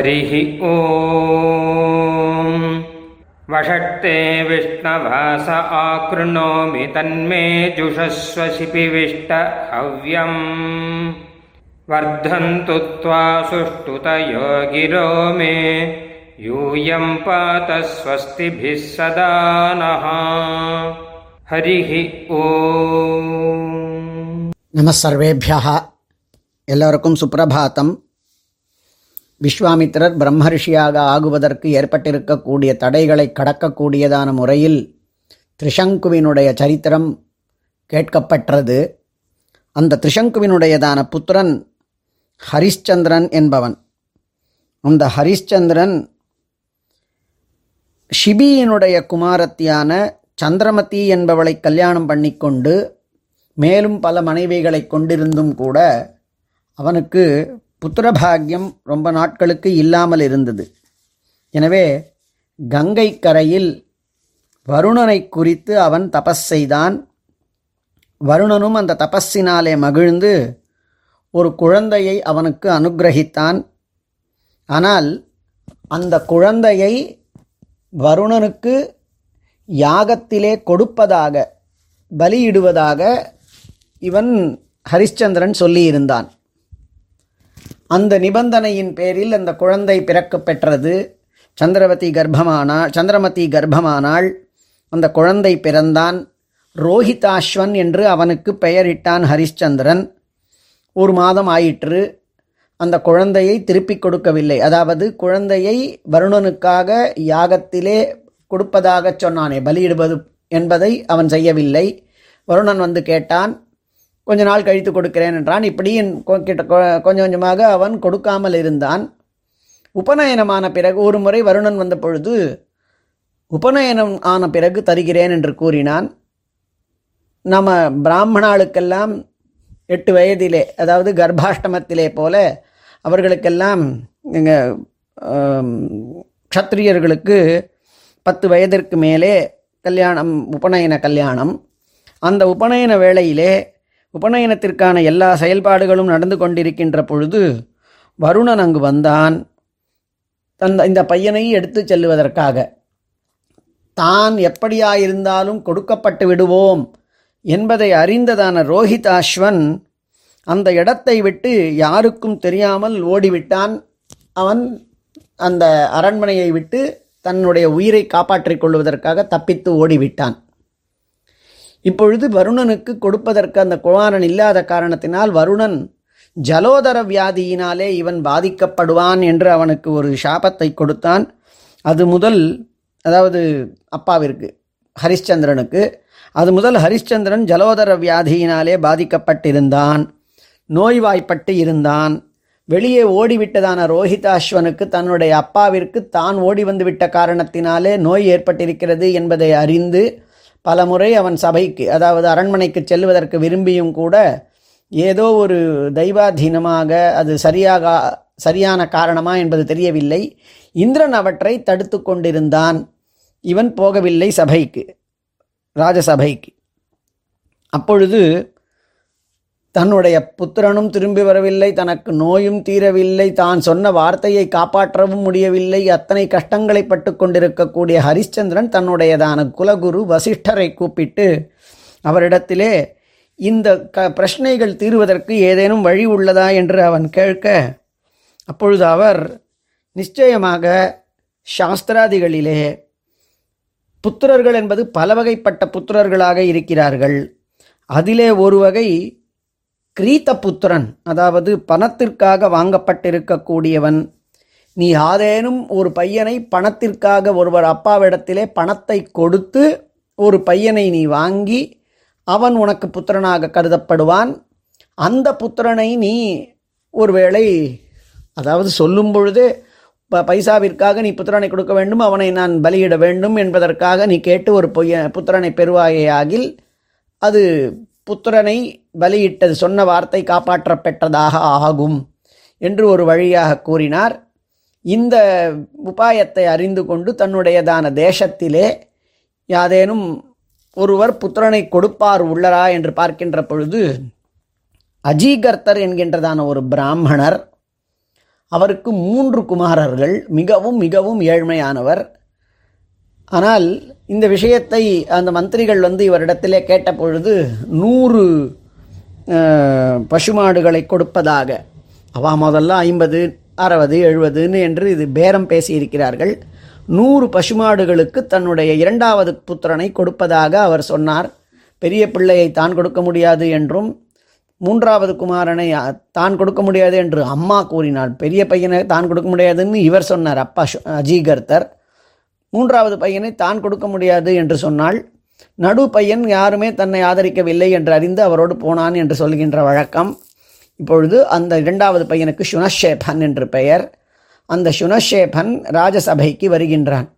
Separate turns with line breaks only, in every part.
हरिः ॐ वषट्ते विष्णवास आकृणोमि तन्मे जुषस्वशिपिविष्ट हव्यम्। वर्धन्तु त्वा सुष्ठुतयो गिरो मे, यूयं पात स्वस्तिभिः सदा नः। हरिः ॐ
नमः सर्वेभ्यः। एल्लवर्कुं सुप्रभातम्। விஸ்வாமித்திரர் பிரம்மரிஷியாக ஆகுவதற்கு ஏற்பட்டிருக்கக்கூடிய தடைகளை கடக்கக்கூடியதான முறையில் திரிசங்குவினுடைய சரித்திரம் கேட்கப்பட்டது அந்த திரிசங்குவினுடையதான புத்திரன் ஹரிஷ்சந்திரன் என்பவன். அந்த ஹரிஷ்சந்திரன் ஷிபியினுடைய குமாரத்தியான சந்திரமதி என்பவளை கல்யாணம் பண்ணிக்கொண்டு மேலும் பல மனைவிகளை கொண்டிருந்தும் கூட அவனுக்கு புத்திரபாகியம் ரொம்ப நாட்களுக்கு இல்லாமல் இருந்தது. எனவே கங்கை கரையில் வருணனை குறித்து அவன் தபஸ் செய்தான். வருணனும் அந்த தபஸினாலே மகிழ்ந்து ஒரு குழந்தையை அவனுக்கு அனுகிரகித்தான். ஆனால் அந்த குழந்தையை வருணனுக்கு யாகத்திலே கொடுப்பதாக பலியிடுவதாக இவன் ஹரிச்சந்திரன் சொல்லியிருந்தான். அந்த நிபந்தனையின் பேரில் அந்த குழந்தை பிறக்க பெற்றது. சந்திரவதி கர்ப்பமானாள் சந்திரமதி கர்ப்பமானாள். அந்த குழந்தை பிறந்தான். ரோஹிதாஸ்வன் என்று அவனுக்கு பெயரிட்டான் ஹரிஷ்சந்திரன். ஒரு மாதம் ஆயிற்று. அந்த குழந்தையை திருப்பி கொடுக்கவில்லை. அதாவது குழந்தையை வருணனுக்காக யாகத்திலே கொடுப்பதாகச் சொன்னானே பலியிடுவது என்பதை அவன் செய்யவில்லை. வருணன் வந்து கேட்டான் கொஞ்ச நாள் கழித்து கொடுக்கிறேன் என்றான். இப்படி என் கொ- கிட்ட கொ- கொஞ்சம் கொஞ்சமாக அவன் கொடுக்காமல் இருந்தான். உபநயனமான பிறகு ஒரு முறை வருணன் வந்த பொழுது உபநயனம் ஆன பிறகு தருகிறேன் என்று கூறினான். நம்ம பிராமணாளுக்கெல்லாம் எட்டு வயதிலே அதாவது கர்ப்பாஷ்டமத்திலே போல அவர்களுக்கெல்லாம் எங்கள் க்ஷத்ரியர்களுக்கு பத்து வயதிற்கு மேலே கல்யாணம் உபநயன கல்யாணம். அந்த உபநயன வேளையிலே உபநயனத்திற்கான எல்லா செயல்பாடுகளும் நடந்து கொண்டிருக்கின்ற பொழுது வருணன் அங்கு வந்தான். தந்த இந்த பையனை எடுத்து செல்லுவதற்காக. தான் எப்படியாயிருந்தாலும் கொடுக்கப்பட்டு விடுவோம் என்பதை அறிந்ததான ரோஹிதாஸ்வன் அந்த இடத்தை விட்டு யாருக்கும் தெரியாமல் ஓடிவிட்டான். அவன் அந்த அரண்மனையை விட்டு தன்னுடைய உயிரை காப்பாற்றிக் கொள்வதற்காக தப்பித்து ஓடிவிட்டான். இப்பொழுது வருணனுக்கு கொடுப்பதற்கு அந்த குமாரன் இல்லாத காரணத்தினால் வருணன் ஜலோதர வியாதியினாலே இவன் பாதிக்கப்படுவான் என்று அவனுக்கு ஒரு சாபத்தை கொடுத்தான். அது முதல் அதாவது அப்பாவிற்கு ஹரிஷ்சந்திரனுக்கு. அது முதல் ஹரிஷ்சந்திரன் ஜலோதர வியாதியினாலே பாதிக்கப்பட்டிருந்தான். நோய்வாய்ப்பட்டு இருந்தான். வெளியே ஓடிவிட்டதான ரோஹிதாஸ்வனுக்கு தன்னுடைய அப்பாவிற்கு தான் ஓடி வந்துவிட்ட காரணத்தினாலே நோய் ஏற்பட்டிருக்கிறது என்பதை அறிந்து பலமுறை அவன் சபைக்கு அதாவது அரண்மனைக்கு செல்வதற்கு விரும்பியும் கூட ஏதோ ஒரு தெய்வாதீனமாக அது சரியாக சரியான காரணமா என்பது தெரியவில்லை. இந்திரன் அவற்றை தடுத்து கொண்டிருந்தான். இவன் போகவில்லை சபைக்கு ராஜசபைக்கு. அப்பொழுது தன்னுடைய புத்திரனும் திரும்பி வரவில்லை தனக்கு நோயும் தீரவில்லை தான் சொன்ன வார்த்தையை காப்பாற்றவும் முடியவில்லை. அத்தனை கஷ்டங்களை பட்டு கொண்டிருக்கக்கூடிய ஹரிச்சந்திரன் தன்னுடையதான குலகுரு வசிஷ்டரை கூப்பிட்டு அவரிடத்திலே இந்த க பிரச்சனைகள் தீர்வதற்கு ஏதேனும் வழி உள்ளதா என்று அவன் கேட்க அப்பொழுது அவர் நிச்சயமாக சாஸ்திராதிகளிலே புத்திரர்கள் என்பது பல வகைப்பட்ட புத்திரர்களாக இருக்கிறார்கள். அதிலே ஒரு வகை கிரீத்த புத்திரன் அதாவது பணத்திற்காக வாங்கப்பட்டிருக்கக்கூடியவன். நீ யாதேனும் ஒரு பையனை பணத்திற்காக ஒருவர் அப்பாவிடத்திலே பணத்தை கொடுத்து ஒரு பையனை நீ வாங்கி அவன் உனக்கு புத்திரனாக கருதப்படுவான். அந்த புத்திரனை நீ ஒருவேளை அதாவது சொல்லும் பொழுது ப- பைசாவிற்காக நீ புத்திரனை கொடுக்க வேண்டும் அவனை நான் பலியிட வேண்டும் என்பதற்காக நீ கேட்டு ஒரு பொய்ய புத்திரனை பெறுவாயேயாகில் அது புத்திரனை பலியிட்டது சொன்ன வார்த்தை காப்பாற்றப்பெற்றதாக ஆகும் என்று ஒரு வழியாக கூறினார். இந்த உபாயத்தை அறிந்து கொண்டு தன்னுடையதான தேசத்திலே யாதேனும் ஒருவர் புத்திரனை கொடுப்பார் உள்ளரா என்று பார்க்கின்ற பொழுது அஜீகர்த்தர் என்கின்றதான ஒரு பிராமணர் அவருக்கு மூன்று குமாரர்கள் மிகவும் மிகவும் ஏழ்மையானவர். ஆனால் இந்த விஷயத்தை அந்த மந்திரிகள் வந்து இவரிடத்திலே கேட்ட பொழுது நூறு பசுமாடுகளை கொடுப்பதாக. அவா முதல்ல ஐம்பது அறுபது எழுபதுன்னு என்று இது பேரம் பேசியிருக்கிறார்கள். நூறு பசுமாடுகளுக்கு தன்னுடைய இரண்டாவது புத்திரனை கொடுப்பதாக அவர் சொன்னார். பெரிய பிள்ளையை தான் கொடுக்க முடியாது என்றும் மூன்றாவது குமாரனை தான் கொடுக்க முடியாது என்று அம்மா கூறினாள். பெரிய பையனை தான் கொடுக்க முடியாதுன்னு இவர் சொன்னார் அப்பா அஜீகர்த்தர். மூன்றாவது பையனை தான் கொடுக்க முடியாது என்று சொன்னால் நடு பையன் யாருமே தன்னை ஆதரிக்கவில்லை என்று அறிந்து அவரோடு போனான் என்று சொல்கின்ற வழக்கம். இப்பொழுது அந்த இரண்டாவது பையனுக்கு சுனஷேபன் என்று பெயர். அந்த சுனஷேபன் ராஜசபைக்கு வருகின்றான்.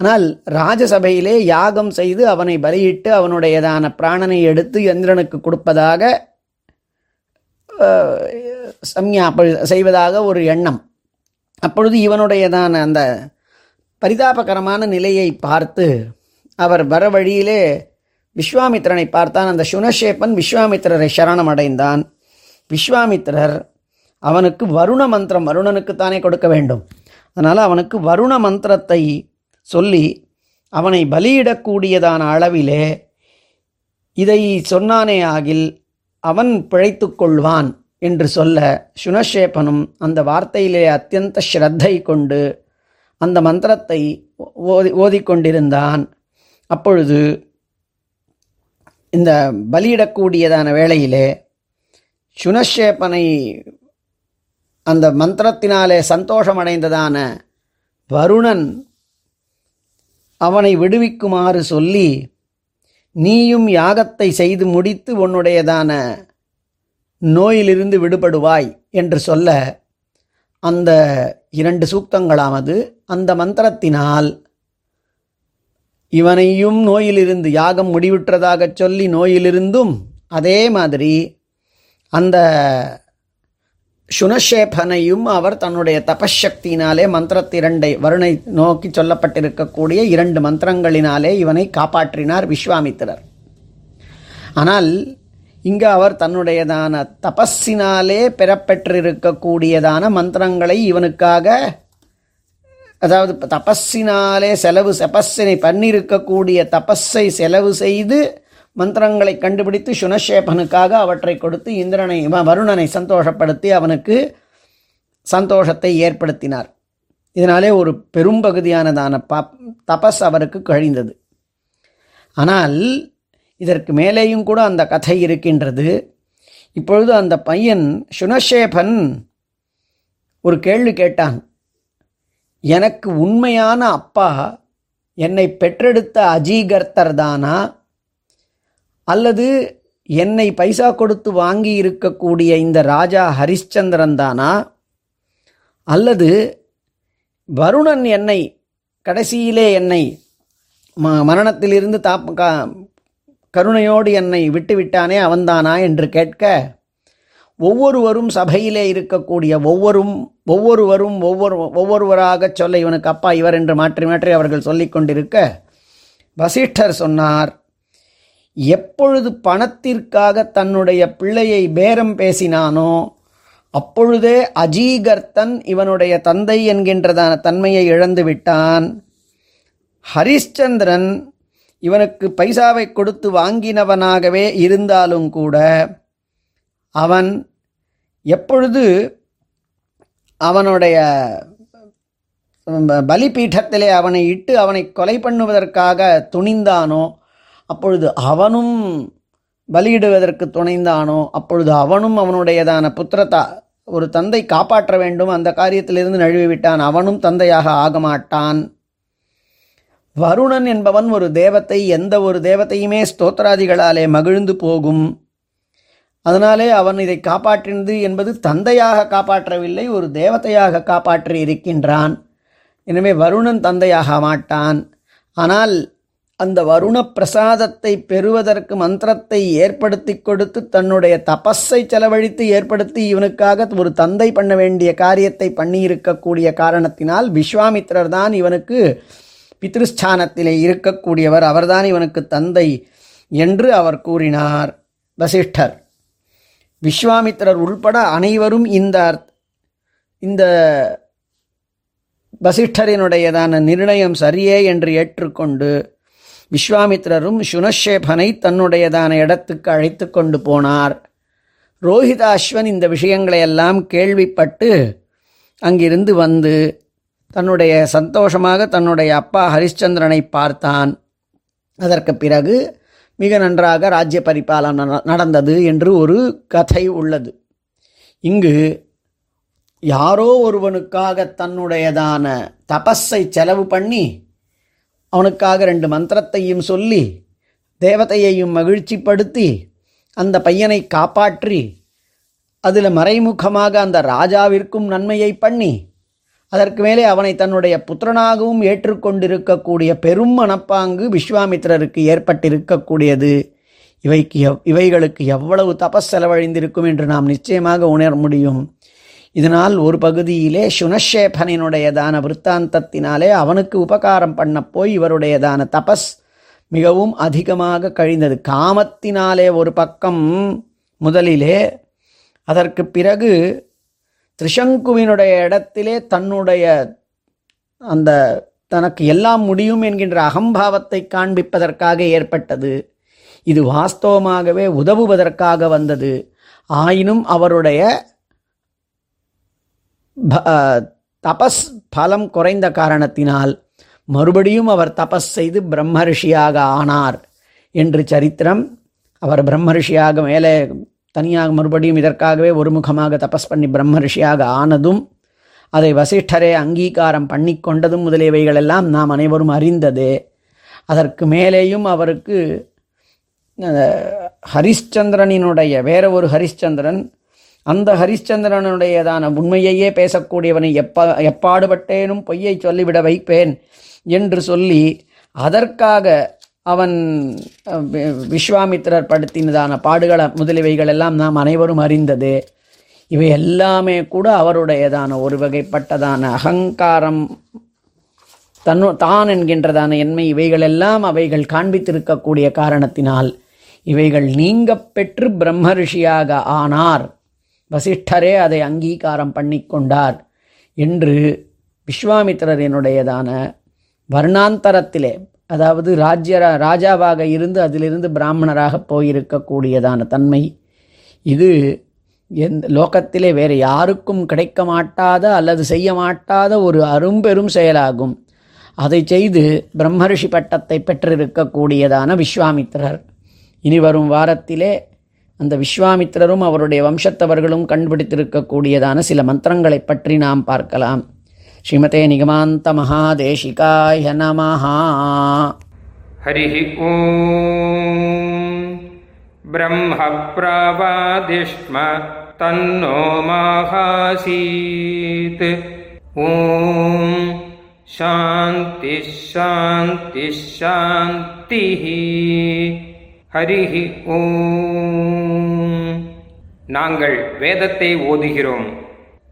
ஆனால் ராஜசபையிலே யாகம் செய்து அவனை பலியிட்டு அவனுடையதான பிராணனை எடுத்து இந்திரனுக்கு கொடுப்பதாக சம்யா செய்வதாக ஒரு எண்ணம். அப்பொழுது இவனுடையதான அந்த பரிதாபகரமான நிலையை பார்த்து அவர் வர வழியிலே விஸ்வாமித்திரனை பார்த்தான். அந்த சுனஷேப்பன் விஸ்வாமித்திரரை சரணம் அடைந்தான் விஸ்வாமித்திரர் அவனுக்கு வருண மந்திரம் வருணனுக்குத்தானே கொடுக்க வேண்டும். அதனால் அவனுக்கு வருண மந்திரத்தை சொல்லி அவனை பலியிடக்கூடியதான அளவிலே இதை சொன்னானே ஆகில் அவன் பிழைத்து கொள்வான் என்று சொல்ல சுனஷேபனும் அந்த வார்த்தையிலே அத்தியந்த ஸ்ரத்தை கொண்டு அந்த மந்திரத்தை ஓதி ஓதிக்கொண்டிருந்தான். அப்பொழுது இந்த பலியிடக்கூடியதான வேளையிலே சுனஷேப்பனை அந்த மந்திரத்தினாலே சந்தோஷமடைந்ததான வருணன் அவனை விடுவிக்குமாறு சொல்லி நீயும் யாகத்தை செய்து முடித்து உன்னுடையதான நோயிலிருந்து விடுபடுவாய் என்று சொல்ல அந்த இரண்டு சூக்தங்களாவது அந்த மந்திரத்தினால் இவனையும் நோயிலிருந்து யாகம் முடிவுற்றதாகச் சொல்லி நோயிலிருந்தும் அதே மாதிரி அந்த சுனஷேபனையும் அவர் தன்னுடைய தபசக்தியினாலே மந்திரத்திரண்டை வருணை நோக்கி சொல்லப்பட்டிருக்கக்கூடிய இரண்டு மந்திரங்களினாலே இவனை காப்பாற்றினார் விஸ்வாமித்திரர். ஆனால் இங்கு அவர் தன்னுடையதான தபஸினாலே பெறப்பெற்றிருக்கக்கூடியதான மந்திரங்களை இவனுக்காக அதாவது தபஸினாலே செலவு தபஸினை பண்ணியிருக்கக்கூடிய தபஸை செலவு செய்து மந்திரங்களை கண்டுபிடித்து சுனஷேபனுக்காக அவற்றை கொடுத்து இந்திரனை வ- வருணனை சந்தோஷப்படுத்தி அவனுக்கு சந்தோஷத்தை ஏற்படுத்தினார். இதனாலே ஒரு பெரும்பகுதியானதான ப தபஸ் அவருக்கு கழிந்தது. ஆனால் இதற்கு மேலேயும் கூட அந்த கதை இருக்கின்றது. இப்பொழுது அந்த பையன் சுனஷேபன் ஒரு கேள்வி கேட்டான். எனக்கு உண்மையான அப்பா என்னை பெற்றெடுத்த அஜீகர்த்தர் தானா அல்லது என்னை பைசா கொடுத்து வாங்கி இருக்கக்கூடிய இந்த ராஜா ஹரிஷ்சந்திரன் தானா அல்லது வருணன் என்னை கடைசியிலே என்னை ம மரணத்திலிருந்து தாப் கருணையோடு என்னை விட்டுவிட்டானே அவன்தானா என்று கேட்க ஒவ்வொருவரும் சபையிலே இருக்கக்கூடிய ஒவ்வொரும் ஒவ்வொருவரும் ஒவ்வொரு ஒவ்வொருவராக சொல்ல இவனுக்கு அப்பா இவர் என்று மாற்றி மாற்றி அவர்கள் சொல்லி கொண்டிருக்க வசிஷ்டர் சொன்னார் எப்பொழுது பணத்திற்காக தன்னுடைய பிள்ளையை பேரம் பேசினானோ அப்பொழுதே அஜீகர்த்தன் இவனுடைய தந்தை என்கின்றதான தன்மையை இழந்து விட்டான். ஹரிஷ்சந்திரன் இவனுக்கு பைசாவை கொடுத்து வாங்கினவனாகவே இருந்தாலும் கூட அவன் எப்பொழுது அவனுடைய பலிபீഠத்திலே அவனை இட்டு அவனை கொலை பண்ணுவதற்காக துணிந்தானோ அப்பொழுது அவனும் பலியிடுவதற்கு துணைந்தானோ அப்பொழுது அவனும் அவனுடையதான புத்திரத்தா ஒரு தந்தை காப்பாற்ற வேண்டும். அந்த காரியத்திலிருந்து நழுவி விட்டான் அவனும் தந்தையாக ஆக மாட்டான் வருணன் என்பவன் ஒரு தேவத்தை எந்த ஒரு தேவத்தையுமே ஸ்தோத்ராதிகளாலே மகிழ்ந்து போகும். அதனாலே அவன் இதை காப்பாற்றினது என்பது தந்தையாக காப்பாற்றவில்லை ஒரு தேவதையாக காப்பாற்றி இருக்கின்றான் எனவே வருணன் தந்தையாக மாட்டான். ஆனால் அந்த வருண பிரசாதத்தை பெறுவதற்கு மந்திரத்தை ஏற்படுத்தி கொடுத்து தன்னுடைய தபஸை செலவழித்து ஏற்படுத்தி இவனுக்காக ஒரு தந்தை பண்ண வேண்டிய காரியத்தை பண்ணியிருக்கக்கூடிய காரணத்தினால் விஸ்வாமித்திரர் தான் இவனுக்கு பித்ருஸ்தானத்திலே இருக்கக்கூடியவர். அவர்தான் இவனுக்கு தந்தை என்று அவர் கூறினார் வசிஷ்டர். விஸ்வாமித்திரர் உள்பட அனைவரும் இந்த இந்த வசிஷ்டரினுடையதான நிர்ணயம் சரியே என்று ஏற்றுக்கொண்டு விஸ்வாமித்திரரும் சுனஷேபனை தன்னுடையதான இடத்துக்கு அழைத்து கொண்டு போனார். ரோஹிதாஸ்வன் இந்த விஷயங்களையெல்லாம் கேள்விப்பட்டு அங்கிருந்து வந்து தன்னுடைய சந்தோஷமாக தன்னுடைய அப்பா ஹரிச்சந்திரனை பார்த்தான். அதற்கு பிறகு மிக நன்றாக ராஜ்ய பரிபாலனை நடந்தது என்று ஒரு கதை உள்ளது. இங்கு யாரோ ஒருவனுக்காக தன்னுடையதான தபஸை செலவு பண்ணி அவனுக்காக ரெண்டு மந்திரத்தையும் சொல்லி தேவதையையும் மகிழ்ச்சிப்படுத்தி அந்த பையனை காப்பாற்றி அதில் மறைமுகமாக அந்த ராஜாவிற்கும் நன்மையை பண்ணி அதற்கு மேலே அவனை தன்னுடைய புத்திரனாகவும் ஏற்றுக்கொண்டிருக்கக்கூடிய பெரும் மனப்பாங்கு விஸ்வாமித்திரருக்கு ஏற்பட்டிருக்கக்கூடியது. இவைக்கு எவ் இவைகளுக்கு எவ்வளவு தபஸ் செலவழிந்திருக்கும் என்று நாம் நிச்சயமாக உணர முடியும். இதனால் ஒரு பகுதியிலே சுனஷேபனினுடையதான விற்த்தாந்தத்தினாலே அவனுக்கு உபகாரம் பண்ண போய் இவருடையதான தபஸ் மிகவும் அதிகமாக கழிந்தது. காமத்தினாலே ஒரு பக்கம் முதலிலே அதற்கு பிறகு திரிசங்குவினுடைய இடத்திலே தன்னுடைய அந்த தனக்கு எல்லாம் முடியும் என்கின்ற அகம்பாவத்தை காண்பிப்பதற்காக ஏற்பட்டது. இது வாஸ்தவமாகவே உதவுவதற்காக வந்தது. ஆயினும் அவருடைய தபஸ் பலம் குறைந்த காரணத்தினால் மறுபடியும் அவர் தபஸ் செய்து பிரம்மரிஷியாக ஆனார் என்று சரித்திரம். அவர் பிரம்மரிஷியாக மேலே தனியாக மறுபடியும் இதற்காகவே ஒருமுகமாக தபஸ் பண்ணி பிரம்ம ரிஷியாக ஆனதும் அதை வசிஷ்டரே அங்கீகாரம் பண்ணி கொண்டதும் முதலியவைகளெல்லாம் நாம் அனைவரும் அறிந்ததே. அதற்கு மேலேயும் அவருக்கு ஹரிஷ்சந்திரனினுடைய வேற ஒரு ஹரிஷ்சந்திரன் அந்த ஹரிஷ்சந்திரனுடையதான உண்மையையே பேசக்கூடியவனை எப்ப எப்பாடுபட்டேனும் பொய்யை சொல்லிவிட வைப்பேன் என்று சொல்லி அதற்காக அவன் விஸ்வாமித்திரர் படுத்தினதான பாடுகளை முதலியவைகள் எல்லாம் நாம் அனைவரும் அறிந்தது. இவை எல்லாமே கூட அவருடையதான ஒரு வகைப்பட்டதான அகங்காரம் தன்னு தான் என்கின்றதான என்மை இவைகளெல்லாம் அவைகள் காண்பித்திருக்கக்கூடிய காரணத்தினால் இவைகள் நீங்க பெற்று பிரம்ம ரிஷியாக ஆனார். வசிஷ்டரே அதை அங்கீகாரம் பண்ணி கொண்டார் என்று விஸ்வாமித்திரரினுடையதான வர்ணாந்தரத்திலே அதாவது ராஜ்ய ராஜாவாக இருந்து அதிலிருந்து பிராமணராக போயிருக்கக்கூடியதான தன்மை. இது எந்த லோகத்திலே வேறு யாருக்கும் கிடைக்க மாட்டாத அல்லது செய்ய மாட்டாத ஒரு அரும்பெரும் செயலாகும். அதை செய்து பிரம்மரிஷி பட்டத்தை பெற்றிருக்கக்கூடியதான விஸ்வாமித்திரர். இனி வரும் வாரத்திலே அந்த விஸ்வாமித்திரரும் அவருடைய வம்சத்தவர்களும் கண்டுபிடித்திருக்கக்கூடியதான சில மந்திரங்களை பற்றி நாம் பார்க்கலாம். ஸ்ரீமதே நிகமாந்த மகாதேசிகாய நமஹா
हरिः ॐ ब्रह्म प्रवादिष्म तन्नो माहासीत् ॐ शान्तिः शान्तिः शान्तिः ஹரிः ஓம் நாங்கள் வேதத்தை ஓதுகிறோம்